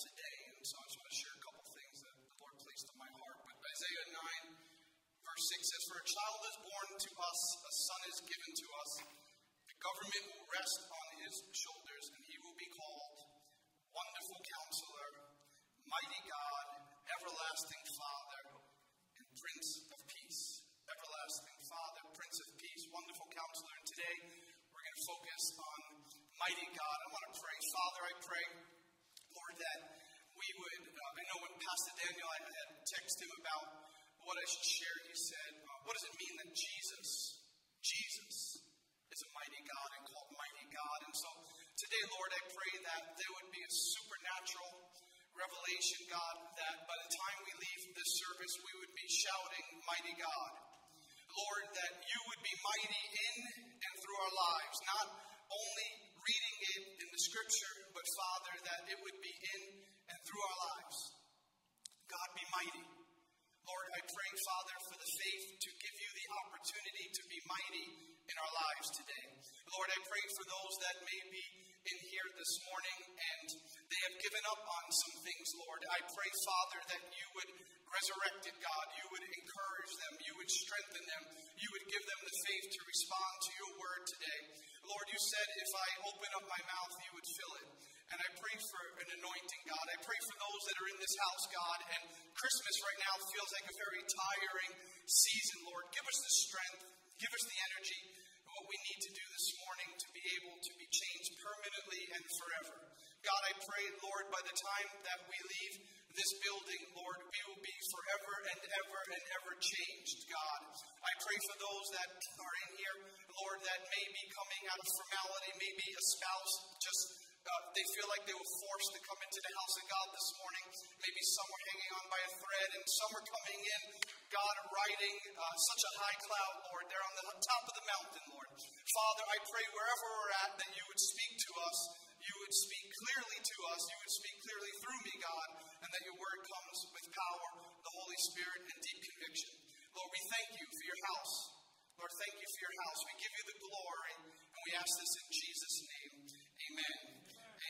today. And so I just want to share a couple things that the Lord placed on my heart. But Isaiah 9, verse 6 says, For a child is born to us, a son is given to us. The government will rest on his shoulders, and he will be called Wonderful Counselor, Mighty God, Everlasting Father, and Prince of Peace. Everlasting Father, Prince of Peace, Wonderful Counselor. And today we're going to focus on Mighty God. I want to pray. Father, I that we would, uh, I know when Pastor Daniel, I had texted him about what I should share, he said, uh, What does it mean that Jesus, Jesus, is a mighty God and called mighty God? And so today, Lord, I pray that there would be a supernatural revelation, God, that by the time we leave this service, we would be shouting, Mighty God. Lord, that you would be mighty in and through our lives, not only reading it scripture, but Father, that it would be in and through our lives. God, be mighty. Lord, I pray, Father, for the faith to give you the opportunity to be mighty in our lives today. Lord, I pray for those that may be in here this morning and they have given up on some things, Lord. I pray, Father, that you would resurrect it, God. You would encourage them. You would strengthen them. You would give them the faith to respond to your word today. Lord, you said if I open up my mouth, you would fill it. And I pray for an anointing, God. I pray for those that are in this house, God. And Christmas right now feels like a very tiring season, Lord. Give us the strength, give us the energy, what we need to do this morning to be able to be changed permanently and forever. God, I pray, Lord, by the time that we leave this building, Lord, we will be forever and ever and ever changed, God. I pray for those that are in here, Lord, that may be coming out of formality, maybe a spouse just they feel like they were forced to come into the house of God this morning. Maybe some were hanging on by a thread, and some are coming in, God, riding uh, such a high cloud, Lord. They're on the top of the mountain, Lord. Father, I pray wherever we're at that you would speak to us, you would speak clearly to us, you would speak clearly through me, God, and that your word comes with power, the Holy Spirit, and deep conviction. Lord, we thank you for your house. Lord, thank you for your house. We give you the glory, and we ask this in Jesus' name. Amen.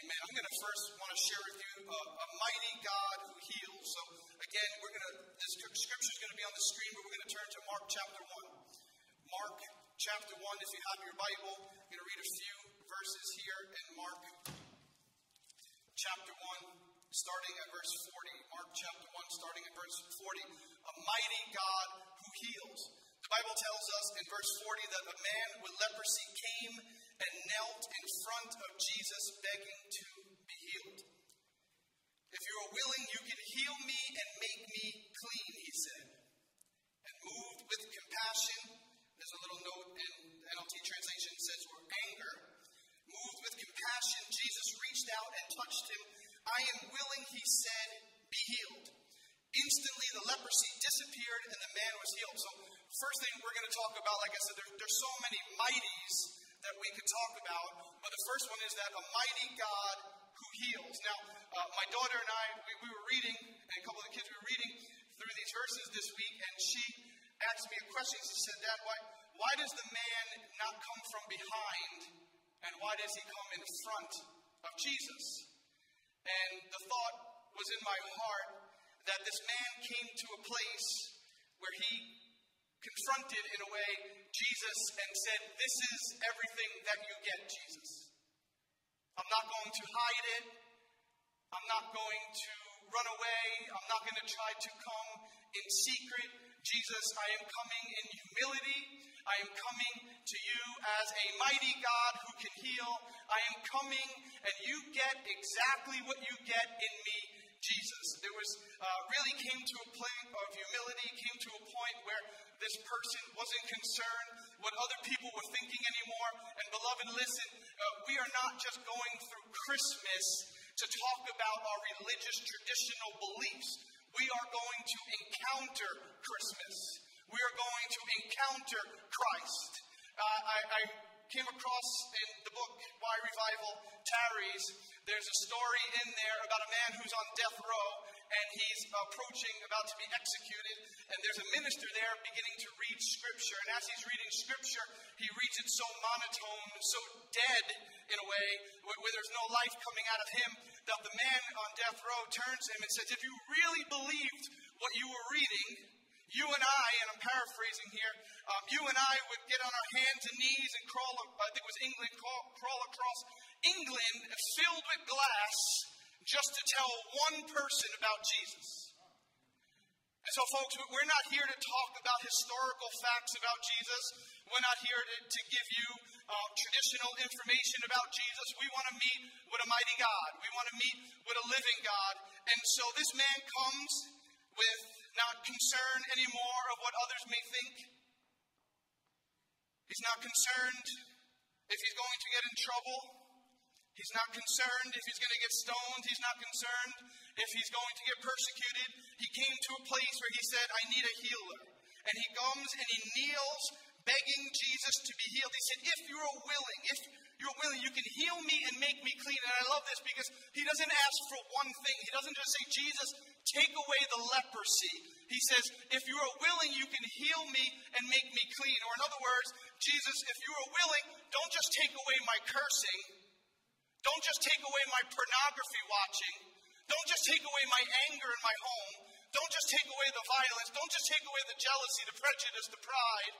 Amen. I'm going to first want to share with you a, a mighty God who heals. So again, we're going to this scripture is going to be on the screen, but we're going to turn to Mark chapter one. Mark chapter one. If you have your Bible, I'm going to read a few verses here in Mark chapter one, starting at verse 40. Mark chapter one, starting at verse 40. A mighty God who heals. The Bible tells us in verse 40 that a man with leprosy came and knelt in front of Jesus, begging to be healed. If you are willing, you can heal me and make me clean, he said. And moved with compassion, there's a little note in the NLT translation says, or anger. Moved with compassion, Jesus reached out and touched him. I am willing, he said, be healed. Instantly, the leprosy disappeared and the man was healed. So, first thing we're going to talk about, like I said, there, there's so many mighties that we could talk about, but the first one is that a mighty God who heals. Now, uh, my daughter and I, we, we were reading, and a couple of the kids were reading through these verses this week, and she asked me a question. She said, Dad, why, why does the man not come from behind, and why does he come in front of Jesus? And the thought was in my heart that this man came to a place where he confronted, in a way, Jesus and said, This is everything that you get, Jesus. I'm not going to hide it. I'm not going to run away. I'm not going to try to come in secret. Jesus, I am coming in humility. I am coming to you as a mighty God who can heal. I am coming, and you get exactly what you get in me, Jesus. There was uh, really came to a point of humility, came to a point where this person wasn't concerned what other people were thinking anymore. And beloved, listen, uh, we are not just going through Christmas to talk about our religious traditional beliefs. We are going to encounter Christmas. We are going to encounter Christ. Uh, I, I came across in the book Why Revival Tarries, there's a story in there about a man who's on death row, and he's approaching, about to be executed, and there's a minister there beginning to read scripture. And as he's reading scripture, he reads it so monotone, so dead in a way, where, where there's no life coming out of him, that the man on death row turns to him and says, If you really believed what you were reading, you and I, and I'm paraphrasing here, um, you and I would get on our hands and knees and crawl, I think it was England, crawl, crawl across England filled with glass just to tell one person about Jesus. And so, folks, we're not here to talk about historical facts about Jesus. We're not here to, to give you uh, traditional information about Jesus. We want to meet with a mighty God. We want to meet with a living God. And so this man comes with not concerned anymore of what others may think. He's not concerned if he's going to get in trouble. He's not concerned if he's going to get stoned. He's not concerned if he's going to get persecuted. He came to a place where he said, I need a healer. And he comes and he kneels, begging Jesus to be healed. He said, If you're willing, if you're willing, you can heal me and make me clean. And I love this because he doesn't ask for one thing. He doesn't just say, Jesus, take away the leprosy. He says, If you are willing, you can heal me and make me clean. Or in other words, Jesus, if you are willing, don't just take away my cursing don't just take away my pornography watching. Don't just take away my anger in my home. Don't just take away the violence. Don't just take away the jealousy, the prejudice, the pride.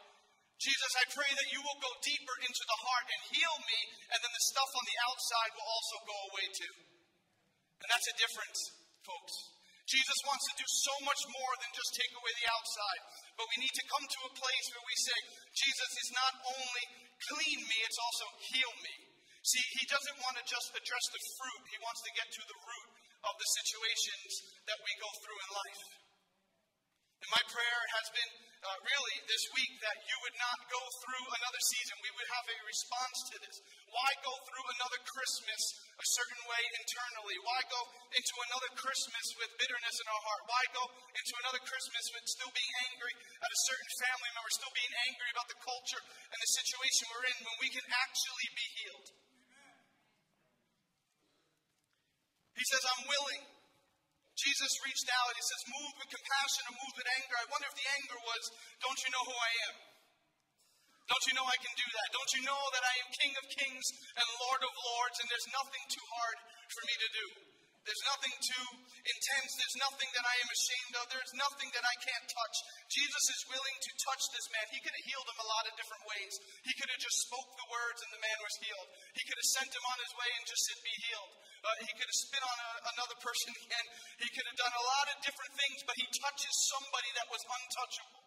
Jesus, I pray that you will go deeper into the heart and heal me, and then the stuff on the outside will also go away too. And that's a difference, folks. Jesus wants to do so much more than just take away the outside. But we need to come to a place where we say, Jesus is not only clean me, it's also heal me. See, he doesn't want to just address the fruit, he wants to get to the root of the situations that we go through in life. And my prayer has been uh, really this week that you would not go through another season. We would have a response to this. Why go through another Christmas a certain way internally? Why go into another Christmas with bitterness in our heart? Why go into another Christmas with still being angry at a certain family member, still being angry about the culture and the situation we're in when we can actually be healed? He says, I'm willing. Jesus reached out. He says, Move with compassion or move with anger. I wonder if the anger was, Don't you know who I am? Don't you know I can do that? Don't you know that I am King of kings and Lord of lords, and there's nothing too hard for me to do? There's nothing too intense. There's nothing that I am ashamed of. There's nothing that I can't touch. Jesus is willing to touch this man. He could have healed him a lot of different ways. He could have just spoke the words and the man was healed. He could have sent him on his way and just said, be healed. Uh, he could have spit on a, another person and He could have done a lot of different things, but he touches somebody that was untouchable.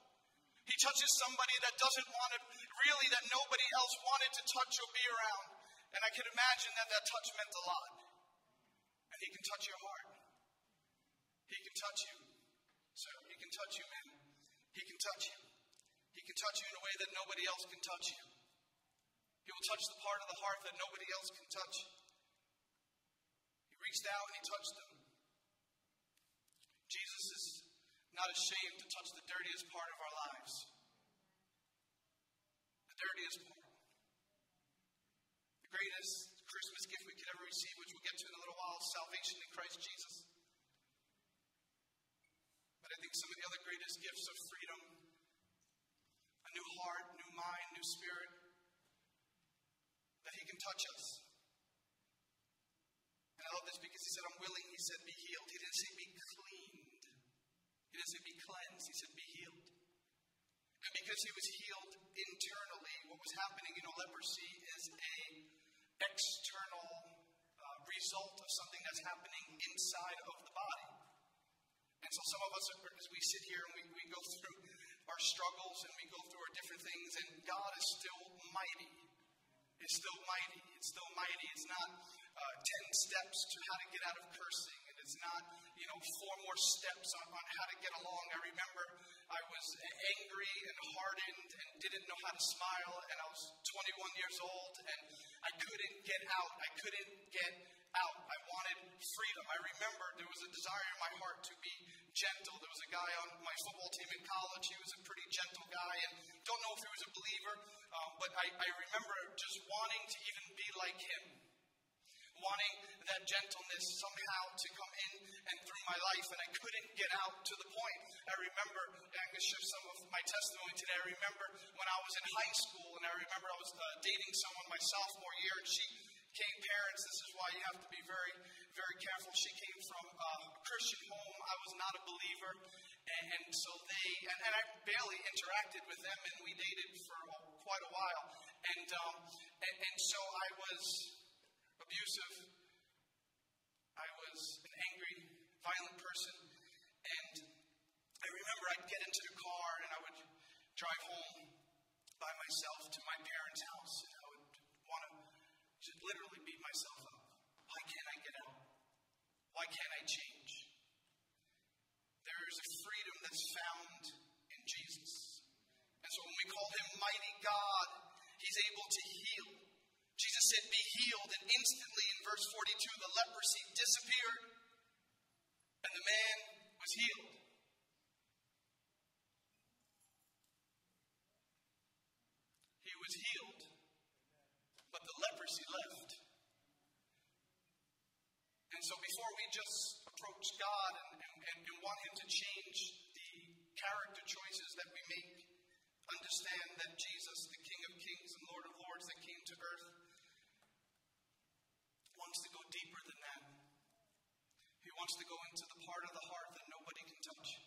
He touches somebody that doesn't want it, really, that nobody else wanted to touch or be around. And I can imagine that that touch meant a lot. And he can touch your heart. He can touch you. Sir, he can touch you, man. He can touch you. He can touch you in a way that nobody else can touch you. He will touch the part of the heart that nobody else can touch reached out and he touched them. Jesus is not ashamed to touch the dirtiest part of our lives. The dirtiest part. The greatest Christmas gift we could ever receive, which we'll get to in a little while, salvation in Christ Jesus. But I think some of the other greatest gifts of freedom, a new heart, new mind, new spirit, that He can touch us this because he said, I'm willing. He said, be healed. He didn't say be cleaned. He didn't say be cleansed. He said, be healed. And because he was healed internally, what was happening, you know, leprosy is a external uh, result of something that's happening inside of the body. And so some of us, as we sit here and we, we go through our struggles and we go through our different things, and God is still mighty. It's still mighty. It's still mighty. It's not uh, 10 steps to how to get out of cursing. And it's not, you know, four more steps on, on how to get along. I remember I was angry and hardened and didn't know how to smile. And I was 21 years old and I couldn't get out. I couldn't get out. I wanted freedom. I remember there was a desire in my heart to be gentle. There was a guy on my football team in college. He was a pretty gentle guy, and don't know if he was a believer, um, but I, I remember just wanting to even be like him wanting that gentleness somehow to come in and through my life, and I couldn't get out to the point. I remember, I'm going to share some of my testimony today. I remember when I was in high school, and I remember I was uh, dating someone my sophomore year, and she came, parents, this is why you have to be very, very careful. She came from a Christian home. I was not a believer. And, and so they, and, and, I barely interacted with them, and we dated for quite a while. And, um, and, and so I was abusive. I was an angry, violent person. And I remember I'd get into the car and I would drive home by myself to my parents' house. And I would want to literally beat myself up. Why can't I get out? Why can't I change? There is a freedom that's found in Jesus. And so when we call him mighty God, he's able to heal. Said, Be healed. And instantly in verse 42, the leprosy disappeared and the man was healed. He was healed, but the leprosy left. And so before we just approach God and, and, and want Him to change the character choices that we make, understand that Jesus, the King of Kings and Lord of Lords that came to earth, wants to go deeper than that. He wants to go into the part of the heart that nobody can touch.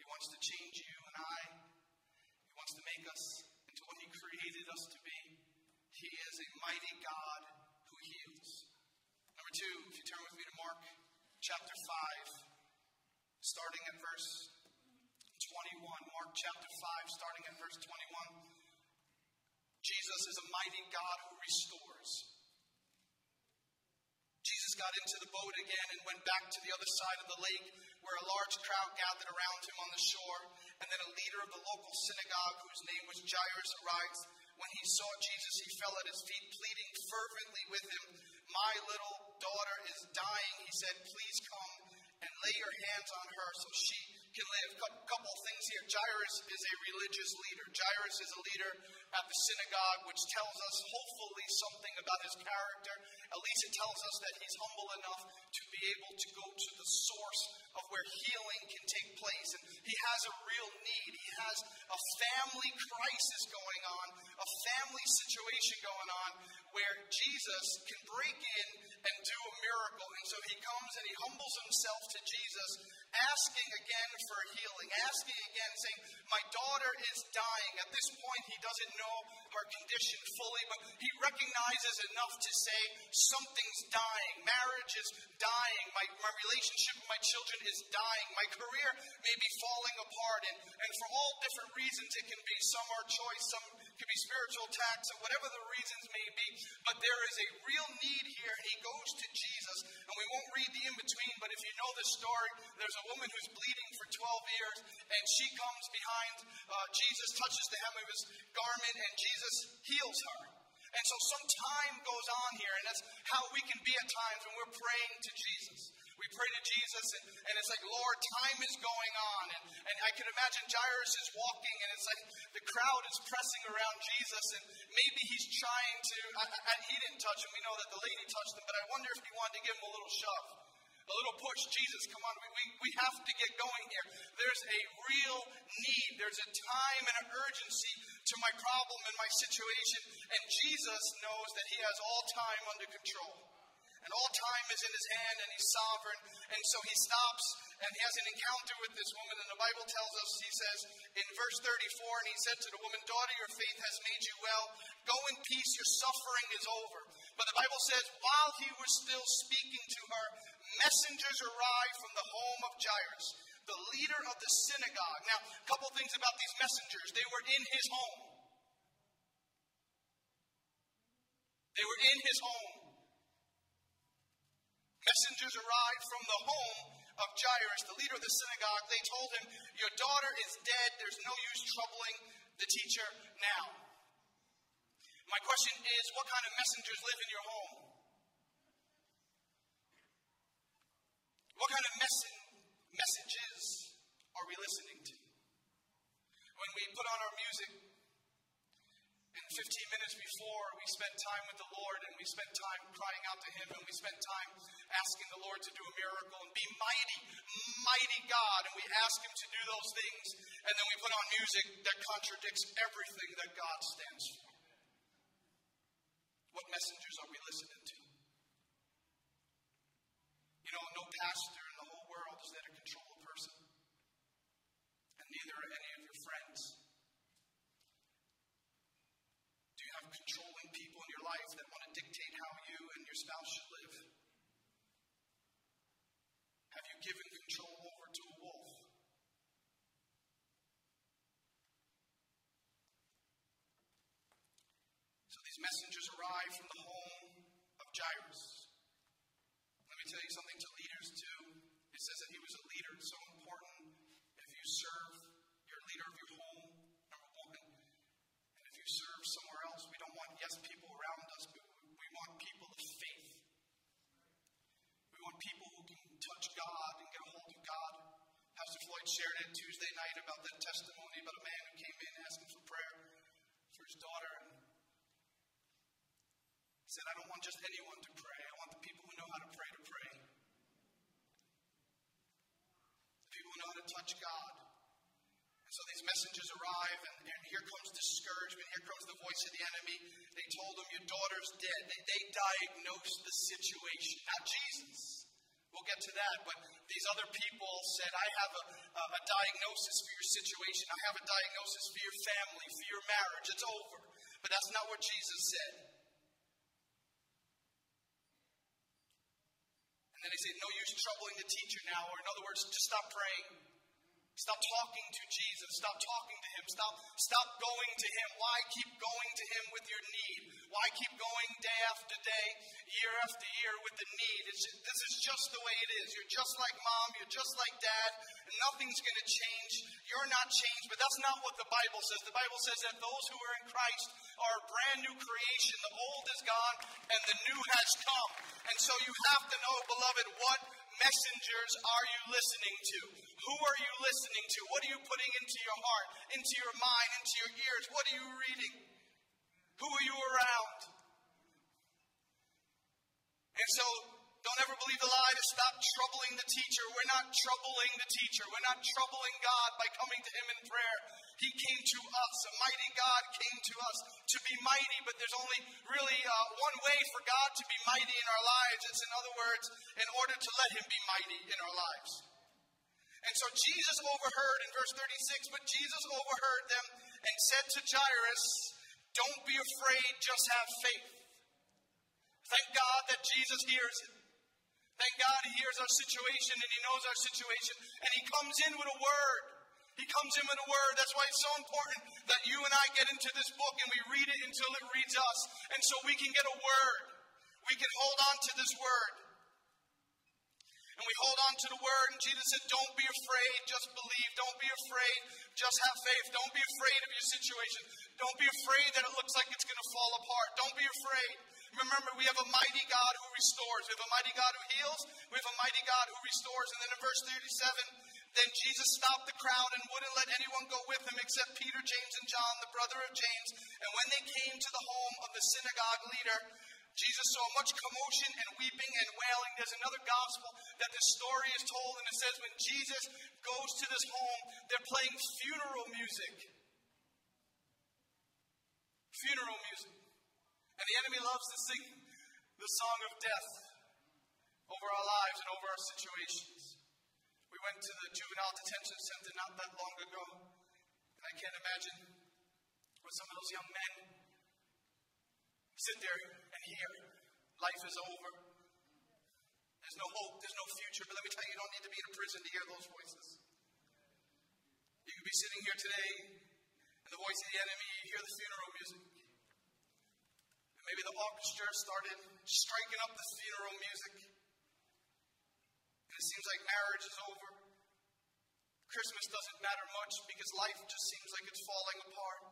He wants to change you and I. He wants to make us into what He created us to be. He is a mighty God who heals. Number two, if you turn with me to Mark chapter 5, starting at verse 21. Mark chapter 5, starting at verse 21. Jesus is a mighty God who restores. Got into the boat again and went back to the other side of the lake where a large crowd gathered around him on the shore. And then a leader of the local synagogue, whose name was Jairus, arrived. When he saw Jesus, he fell at his feet, pleading fervently with him. My little daughter is dying, he said. Please come and lay your hands on her so she can live. A couple. Jairus is a religious leader. Jairus is a leader at the synagogue, which tells us hopefully something about his character. At least it tells us that he's humble enough to be able to go to the source of where healing can take place. And he has a real need. He has a family crisis going on, a family situation going on where Jesus can break in and do a miracle. And so he comes and he humbles himself to Jesus, asking again for healing, asking again, saying, My daughter is dying. At this point, he doesn't know her condition fully, but he recognizes enough to say, Something's dying. Marriage is dying. My, my relationship with my children is dying. My career may be falling apart. And, and for all different reasons, it can be some are choice, some can be spiritual attacks, or whatever the reasons may be. But there is a real need here, and he goes to Jesus. And we won't read the in between, but if you know the story, there's a woman who's bleeding for 12 years, and she comes behind uh, Jesus, touches the hem of his garment, and Jesus heals her. And so some time goes on here, and that's how we can be at times when we're praying to Jesus. We pray to Jesus, and, and it's like, Lord, time is going on. And, and I can imagine Jairus is walking, and it's like the crowd is pressing around Jesus, and maybe he's trying to. I, I, he didn't touch him. We know that the lady touched him, but I wonder if he wanted to give him a little shove. A little push. Jesus, come on, we, we, we have to get going here. There's a real need. There's a time and an urgency to my problem and my situation. And Jesus knows that He has all time under control. And all time is in his hand, and he's sovereign. And so he stops and he has an encounter with this woman. And the Bible tells us, he says in verse 34, and he said to the woman, Daughter, your faith has made you well. Go in peace, your suffering is over. But the Bible says, while he was still speaking to her, messengers arrived from the home of Jairus, the leader of the synagogue. Now, a couple things about these messengers they were in his home. They were in his home. Messengers arrived from the home of Jairus, the leader of the synagogue. They told him, Your daughter is dead. There's no use troubling the teacher now. My question is what kind of messengers live in your home? What kind of mess- messages are we listening to? When we put on our music and 15 minutes before we spent time with the Lord and we spent time crying out to Him and we spent time asking the Lord to do a miracle and be mighty, mighty God. And we ask Him to do those things. And then we put on music that contradicts everything that God stands for. What messengers are we listening to? You know, no pastor in the whole world is there to control a person, and neither are any of your friends. Do you have controlling people in your life that want to dictate how you and your spouse should live? Have you given control over to a wolf? So these messengers arrive from the home of Jairus. Let me tell you something to leaders too. It says that he was a leader. It's so important. If you serve, you're leader of your home, number one. And if you serve somewhere else, we don't want yes people around us, but we want people of faith. We want people who can touch God and get a hold of God. Pastor Floyd shared it Tuesday night about that testimony about a man who came in asking for his daughter. And he said, I don't want just anyone to pray. I want the people who know how to pray to pray. The people who know how to touch God. And so these messengers arrive, and, and here comes discouragement. Here comes the voice of the enemy. They told him, Your daughter's dead. They, they diagnosed the situation, not Jesus. We'll get to that, but these other people said, I have a, a, a diagnosis for your situation. I have a diagnosis for your family, for your marriage. It's over. But that's not what Jesus said. Then they say, No use troubling the teacher now, or in other words, just stop praying. Stop talking to Jesus. Stop talking to him. Stop, stop going to him. Why keep going to him with your need? Why keep going day after day, year after year with the need? It's, this is just the way it is. You're just like mom. You're just like dad. And nothing's going to change. You're not changed. But that's not what the Bible says. The Bible says that those who are in Christ are a brand new creation. The old is gone and the new has come. And so you have to know, beloved, what messengers are you listening to? Who are you listening to? What are you putting into your heart, into your mind, into your ears? What are you reading? Who are you around? And so, don't ever believe the lie to stop troubling the teacher. We're not troubling the teacher. We're not troubling God by coming to Him in prayer. He came to us. A mighty God came to us to be mighty, but there's only really uh, one way for God to be mighty in our lives. It's, in other words, in order to let Him be mighty in our lives. And so Jesus overheard in verse 36, but Jesus overheard them and said to Jairus, Don't be afraid, just have faith. Thank God that Jesus hears it. Thank God he hears our situation and he knows our situation. And he comes in with a word. He comes in with a word. That's why it's so important that you and I get into this book and we read it until it reads us. And so we can get a word. We can hold on to this word. And we hold on to the word, and Jesus said, Don't be afraid, just believe. Don't be afraid, just have faith. Don't be afraid of your situation. Don't be afraid that it looks like it's going to fall apart. Don't be afraid. Remember, we have a mighty God who restores. We have a mighty God who heals. We have a mighty God who restores. And then in verse 37, then Jesus stopped the crowd and wouldn't let anyone go with him except Peter, James, and John, the brother of James. And when they came to the home of the synagogue leader, Jesus saw much commotion and weeping and wailing. There's another gospel that the story is told, and it says when Jesus goes to this home, they're playing funeral music. Funeral music. And the enemy loves to sing the song of death over our lives and over our situations. We went to the juvenile detention center not that long ago, and I can't imagine what some of those young men sit there and hear life is over. There's no hope, there's no future. But let me tell you, you don't need to be in a prison to hear those voices. You could be sitting here today, and the voice of the enemy, you hear the funeral music. Maybe the orchestra started striking up the funeral music. And it seems like marriage is over. Christmas doesn't matter much because life just seems like it's falling apart.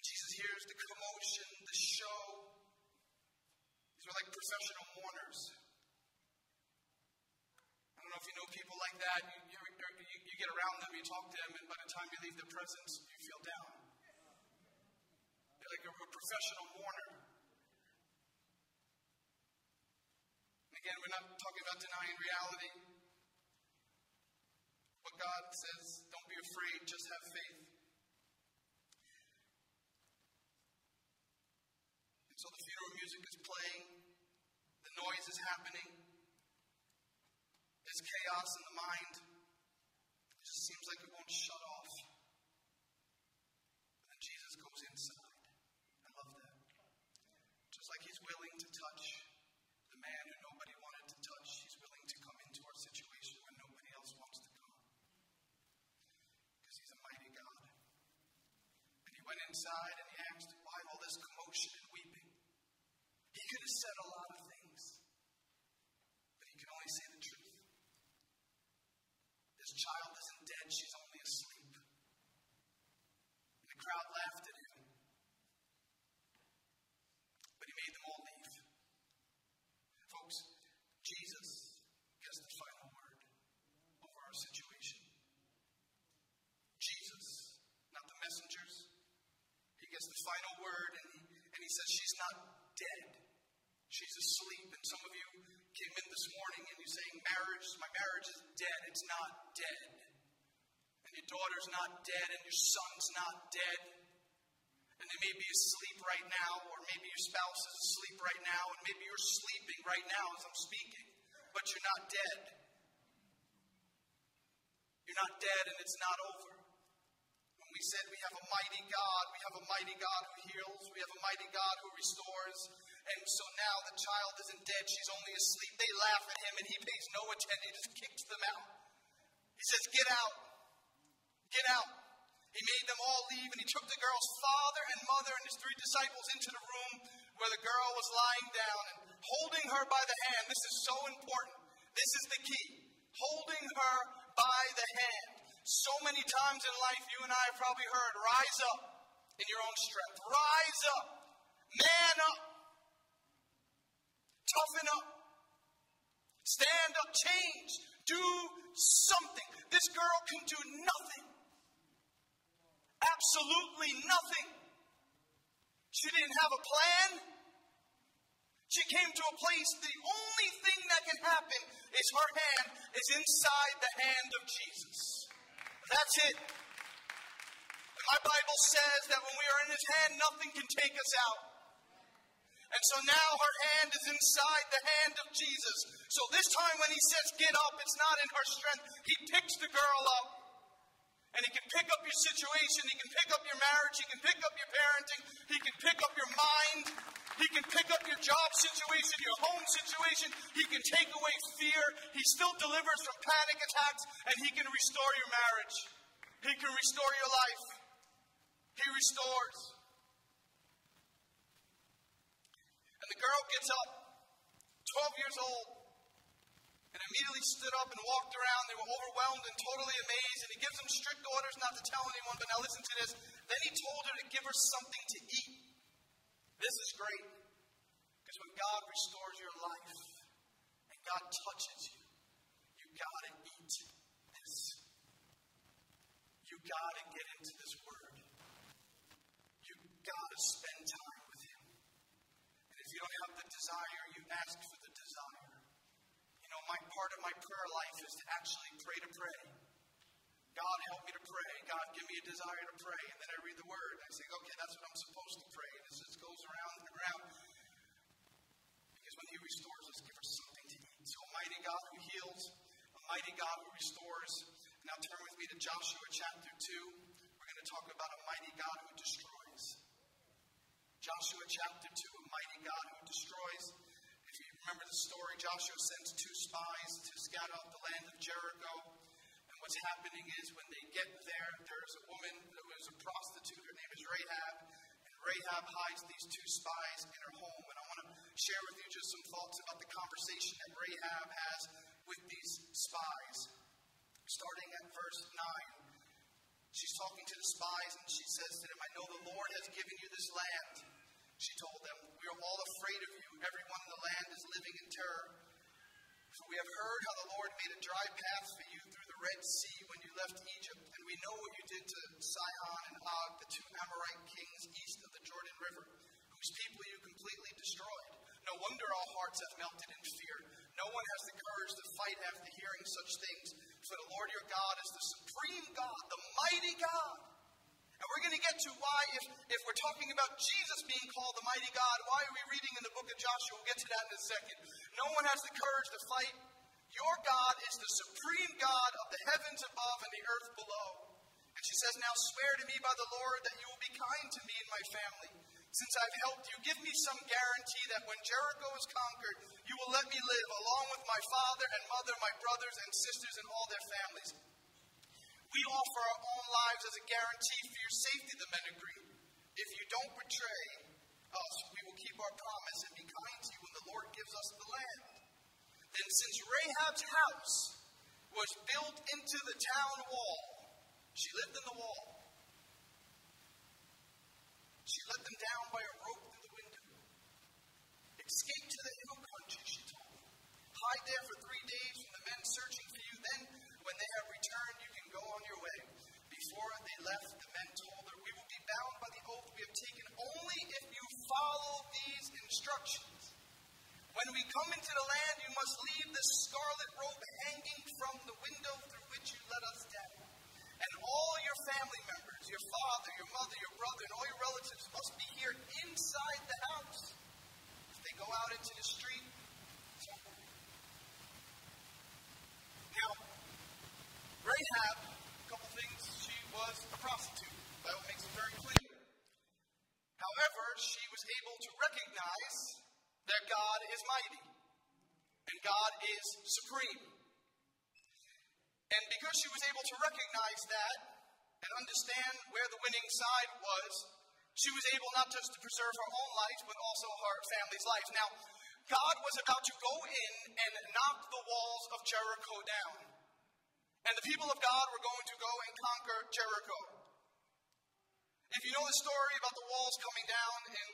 Jesus hears the commotion, the show. These are like professional mourners. I don't know if you know people like that. You, you, you, you get around them, you talk to them, and by the time you leave their presence, you feel down. Professional mourner. Again, we're not talking about denying reality. But God says, don't be afraid, just have faith. And so the funeral music is playing, the noise is happening, there's chaos in the mind. It just seems like it won't shut off. And then Jesus goes inside. I love that. Just like he's willing to touch the man who nobody wanted to touch, he's willing to come into our situation when nobody else wants to come. Because he's a mighty God. And he went inside and he asked, Why all this commotion and weeping? He could have said a lot of things, but he could only say the truth. This child isn't dead, she's only asleep. And the crowd laughed at him. But he made them all leave. Folks, Jesus gets the final word over our situation. Jesus, not the messengers. He gets the final word and he, says, She's not dead. She's asleep. And some of you came in this morning and you're saying, Marriage, my marriage is dead. It's not dead. And your daughter's not dead and your son's not dead. And they may be asleep right now, or maybe your spouse is asleep right now, and maybe you're sleeping right now as I'm speaking, but you're not dead. You're not dead and it's not over. We said we have a mighty God, we have a mighty God who heals, we have a mighty God who restores. And so now the child isn't dead, she's only asleep. They laugh at him and he pays no attention, he just kicks them out. He says, Get out. Get out. He made them all leave and he took the girl's father and mother and his three disciples into the room where the girl was lying down and holding her by the hand. This is so important. This is the key. Holding her by the hand. So many times in life, you and I have probably heard, rise up in your own strength. Rise up. Man up. Toughen up. Stand up. Change. Do something. This girl can do nothing. Absolutely nothing. She didn't have a plan. She came to a place, the only thing that can happen is her hand is inside the hand of Jesus. That's it. And my Bible says that when we are in his hand, nothing can take us out. And so now her hand is inside the hand of Jesus. So this time when he says get up, it's not in her strength. He picks the girl up. And he can pick up your situation. He can pick up your marriage. He can pick up your parenting. He can pick up your mind. He can pick up your job situation, your home situation. He can take away fear. He still delivers from panic attacks. And he can restore your marriage. He can restore your life. He restores. And the girl gets up, 12 years old, and immediately stood up and walked around. They were overwhelmed and totally amazed. And he gives them strict orders not to tell anyone. But now listen to this. Then he told her to give her something to eat. This is great. Because when God restores your life and God touches you, you got to eat this. You got to get into this word. You got to spend time with Him. And if you don't have the desire, you ask for the desire. Know, my part of my prayer life is to actually pray to pray. God, help me to pray. God, give me a desire to pray. And then I read the word. And I say, okay, that's what I'm supposed to pray. And it just goes around and around. Because when He restores us, give us something to eat. So, mighty God who heals, mighty God who restores. Now, turn with me to Joshua chapter 2. We're going to talk about a mighty God who destroys. Joshua chapter 2, a mighty God who destroys. Remember the story, Joshua sends two spies to scout out the land of Jericho. And what's happening is when they get there, there's a woman who is a prostitute. Her name is Rahab. And Rahab hides these two spies in her home. And I want to share with you just some thoughts about the conversation that Rahab has with these spies. Starting at verse 9. She's talking to the spies and she says to them, I know the Lord has given you this land. She told them, We are all afraid of you. Everyone in the land is living in terror. For we have heard how the Lord made a dry path for you through the Red Sea when you left Egypt, and we know what you did to Sihon and Og, the two Amorite kings east of the Jordan River, whose people you completely destroyed. No wonder our hearts have melted in fear. No one has the courage to fight after hearing such things, for the Lord your God is the supreme God, the mighty God and we're going to get to why, if, if we're talking about Jesus being called the mighty God, why are we reading in the book of Joshua? We'll get to that in a second. No one has the courage to fight. Your God is the supreme God of the heavens above and the earth below. And she says, Now swear to me by the Lord that you will be kind to me and my family. Since I've helped you, give me some guarantee that when Jericho is conquered, you will let me live along with my father and mother, my brothers and sisters, and all their families. We offer our own lives as a guarantee for your safety, the men agreed. If you don't betray us, we will keep our promise and be kind to you when the Lord gives us the land. Then, since Rahab's house was built into the town wall, she lived in the wall. She let them down by a rope through the window. Escape to the hill country, she told them. Hide there for three days from the men searching for you. Then, when they have returned, you can go on your way. Before they left, the men told her, We will be bound by the oath we have taken only if you follow these instructions. When we come into the land, you must leave the scarlet robe hanging from the window through which you let us down. And all your family members, your father, your mother, your brother, and all your relatives must be here inside the house. If they go out into the street, Now, Rahab, a couple things, she was a prostitute. The Bible makes it very clear. However, she was able to recognize that God is mighty and God is supreme. And because she was able to recognize that and understand where the side was, she was able not just to preserve her own life, but also her family's life. Now, God was about to go in and knock the walls of Jericho down. And the people of God were going to go and conquer Jericho. If you know the story about the walls coming down in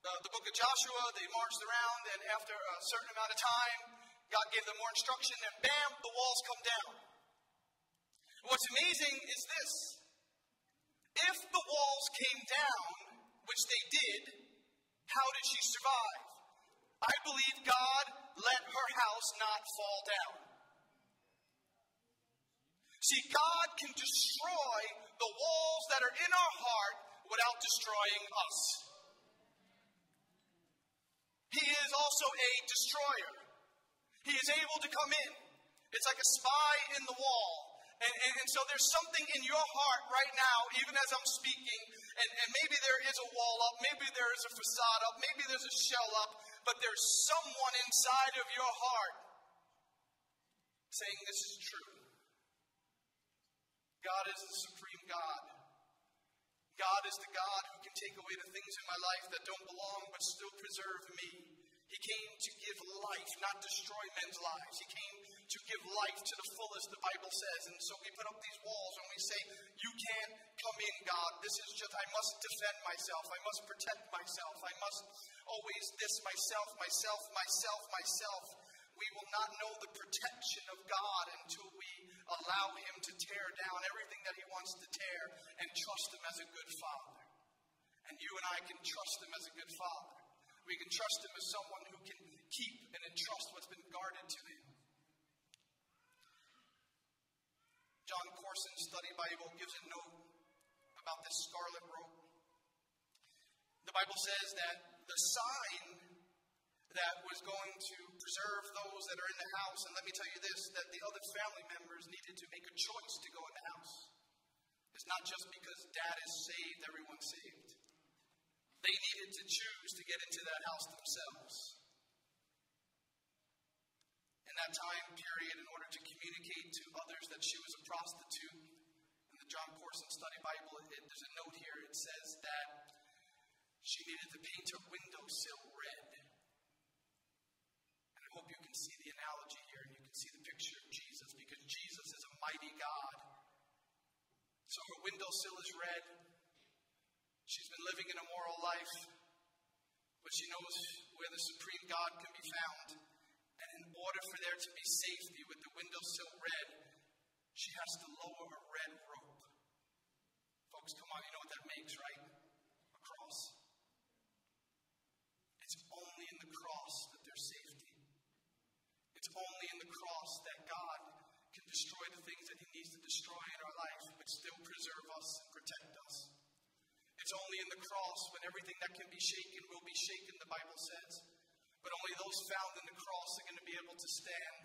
the, the book of Joshua, they marched around, and after a certain amount of time, God gave them more instruction, and bam, the walls come down. What's amazing is this if the walls came down, which they did, how did she survive? I believe God let her house not fall down. See, God can destroy the walls that are in our heart without destroying us. He is also a destroyer. He is able to come in. It's like a spy in the wall. And, and, and, so there's something in your heart right now, even as I'm speaking, and, and maybe there is a wall up, maybe there is a facade up, maybe there's a shell up, but there's someone inside of your heart saying this is true. God is the supreme God. God is the God who can take away the things in my life that don't belong but still preserve me. He came to give life, not destroy men's lives. He came to give life to the fullest, the Bible says. And so we put up these walls and we say, You can't come in, God. This is just, I must defend myself. I must protect myself. I must always this myself, myself, myself, myself. We will not know the protection of God until we allow Him to tear down everything that He wants to tear and trust Him as a good Father. And you and I can trust Him as a good Father. We can trust Him as someone who can keep and entrust what's been guarded to Him. Jon study Bible gives a note about this scarlet rope. The Bible says that the sign that was going to preserve those that are in the house, and let me tell you this, that the other family members needed to make a choice to go in the house. It's not just because dad is saved, everyone's saved. They needed to choose to get into that house themselves. That time period, in order to communicate to others that she was a prostitute, in the Jon Courson Study Bible, it, there's a note here. It says that she needed to paint her windowsill red. And I hope you can see the analogy here and you can see the picture of Jesus because Jesus is a mighty God. So her windowsill is red. She's been living an immoral life, but she knows where the supreme God can be found order for there to be safety with the windowsill red, she has to lower a red rope. Folks, come on, you know what that makes, right? A cross. It's only in the cross that there's safety. It's only in the cross that God can destroy the things that He needs to destroy in our life, but still preserve us and protect us. It's only in the cross when everything that can be shaken will be shaken, the Bible says. But only those found in the cross are going to be able to stand.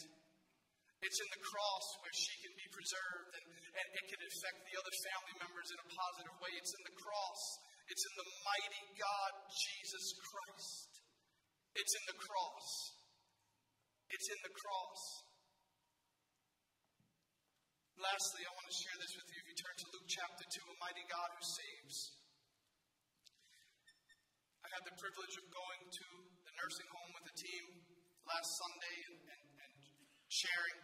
It's in the cross where she can be preserved and, and it can affect the other family members in a positive way. It's in the cross. It's in the mighty God, Jesus Christ. It's in the cross. It's in the cross. Lastly, I want to share this with you. If you turn to Luke chapter 2, a mighty God who saves. I had the privilege of going to the nursing home with the team last Sunday and, and, and sharing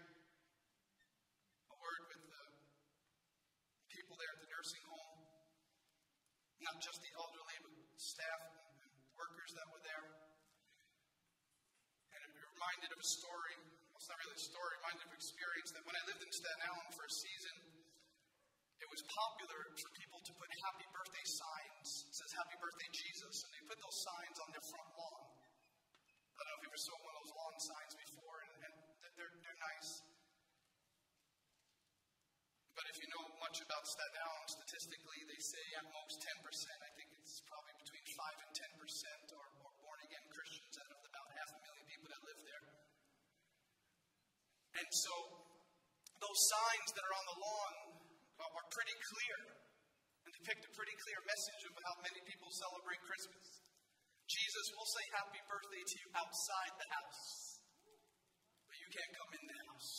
a word with the people there at the nursing home. Not just the elderly, but staff and workers that were there. And it reminded of a story. Well, it's not really a story, reminded of experience that when I lived in Staten Island for a season, it was popular for people to put happy birthday signs. It says happy birthday Jesus, and they put those signs on their front lawn. You ever saw one of those lawn signs before, and, and they're, they're nice. But if you know much about Staten Island, statistically, they say at most 10%. I think it's probably between 5 and 10% are, are born again Christians out of about half a million people that live there. And so, those signs that are on the lawn are, are pretty clear and depict a pretty clear message of how many people celebrate Christmas. Jesus will say happy birthday to you outside the house, but you can't come in the house.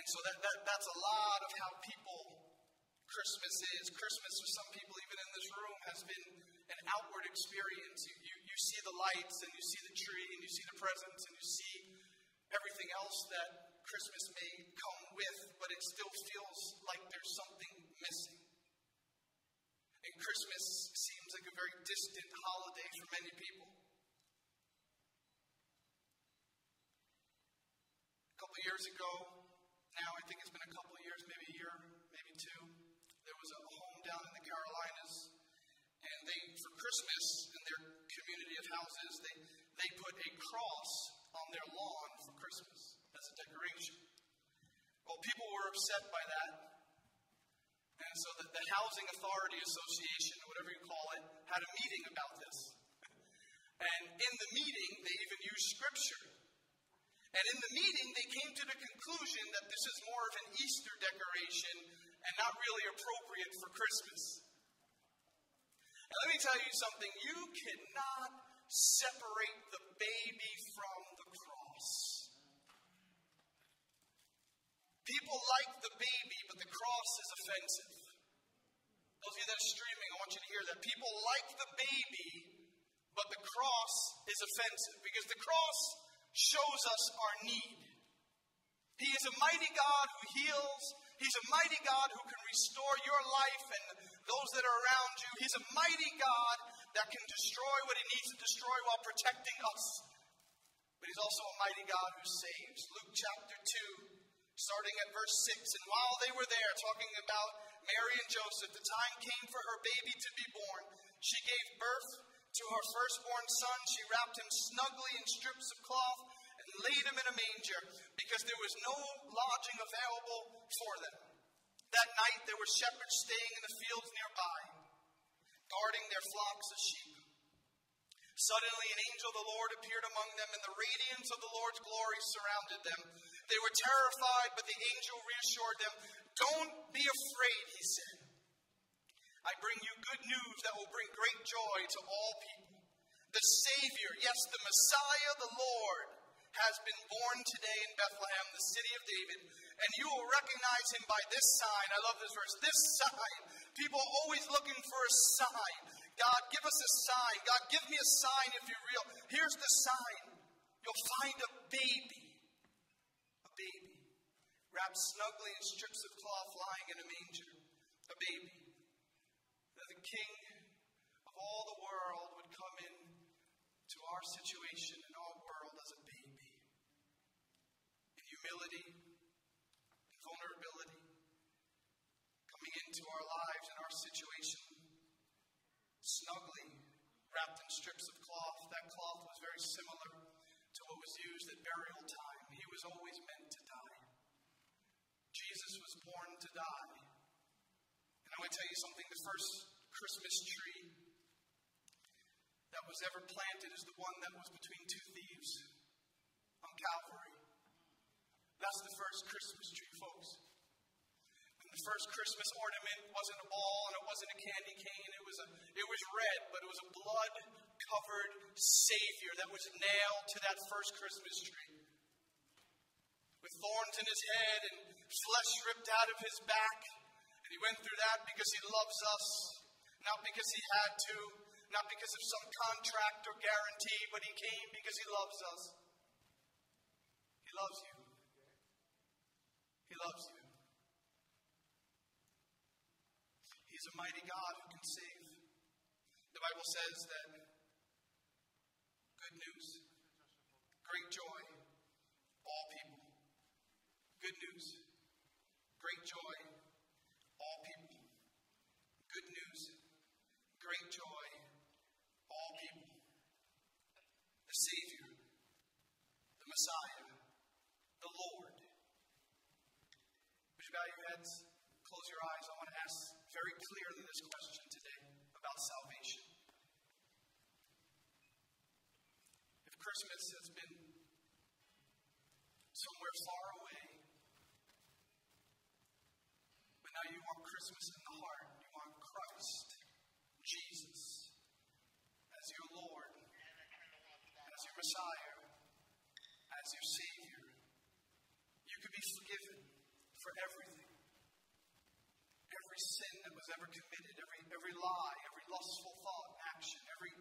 And so that, that, that's a lot of how people Christmas is. Christmas for some people, even in this room, has been an outward experience. You, you, you see the lights and you see the tree and you see the presents and you see everything else that Christmas may come with, but it still feels like there's something missing. And Christmas seems like a very distant holiday for many people. A couple years ago, now I think it's been a couple years, maybe a year, maybe two, there was a home down in the Carolinas, and they, for Christmas, in their community of houses, they, they put a cross on their lawn for Christmas as a decoration. Well, people were upset by that. And so the, the Housing Authority Association, or whatever you call it, had a meeting about this. And in the meeting, they even used scripture. And in the meeting, they came to the conclusion that this is more of an Easter decoration and not really appropriate for Christmas. And let me tell you something you cannot separate the baby from the cross. People like the baby, but the cross is offensive. Those of you that are streaming, I want you to hear that. People like the baby, but the cross is offensive because the cross shows us our need. He is a mighty God who heals. He's a mighty God who can restore your life and those that are around you. He's a mighty God that can destroy what he needs to destroy while protecting us. But he's also a mighty God who saves. Luke chapter 2, starting at verse 6. And while they were there talking about Mary and Joseph, the time came for her baby to be born. She gave birth to her firstborn son. She wrapped him snugly in strips of cloth and laid him in a manger because there was no lodging available for them. That night there were shepherds staying in the fields nearby, guarding their flocks of sheep. Suddenly, an angel of the Lord appeared among them, and the radiance of the Lord's glory surrounded them. They were terrified, but the angel reassured them. Don't be afraid, he said. I bring you good news that will bring great joy to all people. The Savior, yes, the Messiah, the Lord, has been born today in Bethlehem, the city of David, and you will recognize him by this sign. I love this verse. This sign. People are always looking for a sign. God, give us a sign. God, give me a sign if you're real. Here's the sign. You'll find a baby. A baby. Wrapped snugly in strips of cloth lying in a manger. A baby. That the King of all the world would come in to our situation and our world as a baby. In humility, in vulnerability, coming into our lives and our situation snugly wrapped in strips of cloth. That cloth was very similar to what was used at burial time. He was always meant to die. Jesus was born to die. And I want to tell you something. The first Christmas tree that was ever planted is the one that was between two thieves on Calvary. That's the first Christmas tree, folks. The first Christmas ornament wasn't a ball and it wasn't a candy cane. It was a it was red, but it was a blood covered Savior that was nailed to that first Christmas tree. With thorns in his head and flesh ripped out of his back. And he went through that because he loves us, not because he had to, not because of some contract or guarantee, but he came because he loves us. He loves you. He loves you. He's a mighty God who can save. The Bible says that good news, great joy, all people. Good news, great joy, all people. Good news, great joy, all people. The Savior, the Messiah, the Lord. Would you bow your heads, close your eyes? I want to ask very clearly this question today about salvation. If Christmas has been somewhere far away, but now you want Christmas in the heart, you want Christ, Jesus, as your Lord, as your Messiah, as your Savior, you could be forgiven for everything sin that was ever committed, every, every lie, every lustful thought, action, every,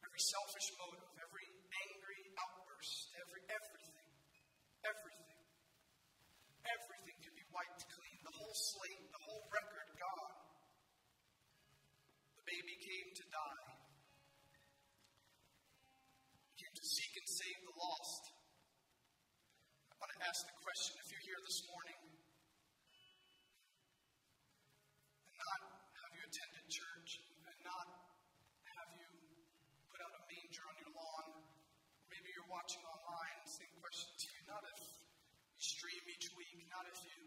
every selfish motive, every angry outburst, every everything, everything, everything can be wiped clean. The whole slate, the whole record gone. The baby came to die. He came to seek and save the lost. I want to ask the question if you're here this morning not have you attended church and not have you put out a manger on your lawn. Maybe you're watching online and same question to you. Not if you stream not if you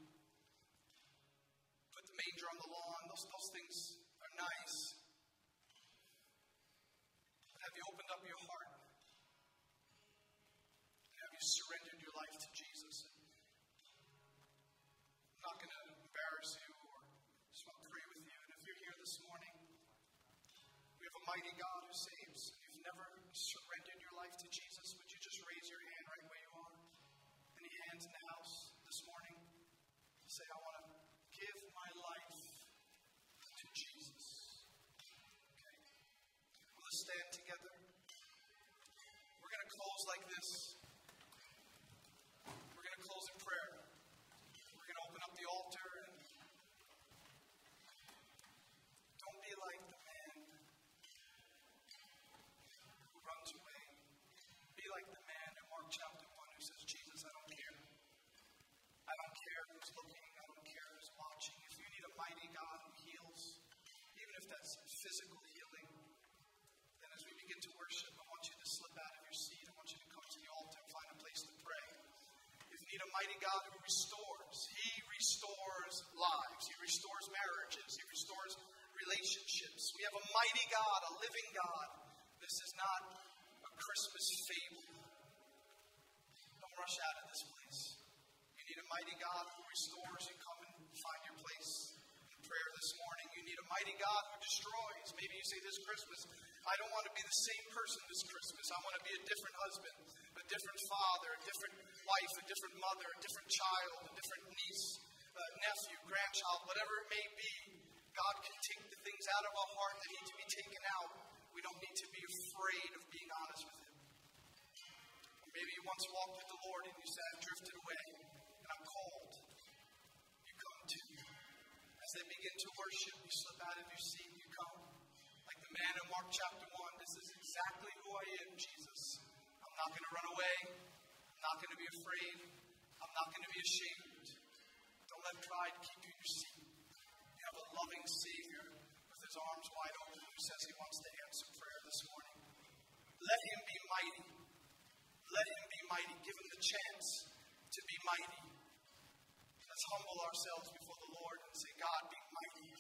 put the manger on the lawn. Those, those things are nice. But have you opened up your heart? Have you surrendered your life to Jesus? I'm not going to embarrass you or just want to pray with you. And if you're here this morning, we have a mighty God who saves. If you've never surrendered your life to Jesus, would you just raise your hand right where you are? Any hands in Say, I want to give my life to Jesus. Okay. Let's stand together. We're going to close like this. We're going to close in prayer. We're going to open up the altar and don't be like the man who runs away. Be like the man in Mark chapter 1 who says, Jesus, I don't care. I don't care who's looking. I don't care who's watching. If you need a mighty God who heals, even if that's physical healing, then as we begin to worship, I want you to slip out of your seat. I want you to come to the altar and find a place to pray. If you need a mighty God who restores, He restores lives. He restores marriages. He restores relationships. We have a mighty God, a living God. This is not a Christmas fable. Don't rush out of this place. You need a mighty God who restores. You come and find your place prayer this morning. You need a mighty God who destroys. Maybe you say this Christmas, I don't want to be the same person this Christmas. I want to be a different husband, a different father, a different wife, a different mother, a different child, a different niece, uh, nephew, grandchild, whatever it may be. God can take the things out of our heart that need to be taken out. We don't need to be afraid of being honest with Him. Maybe you once walked with the Lord and you said, I've drifted away and I'm cold. You come to As they begin to worship, you slip out of your seat, you come. Like the man in Mark chapter 1, this is exactly who I am, Jesus. I'm not going to run away. I'm not going to be afraid. I'm not going to be ashamed. Don't let pride keep you in your seat. You have a loving Savior with his arms wide open who says he wants to answer prayer this morning. Let him be mighty. Let him be mighty. Give him the chance to be mighty. Humble ourselves before the Lord and say, God, be mighty.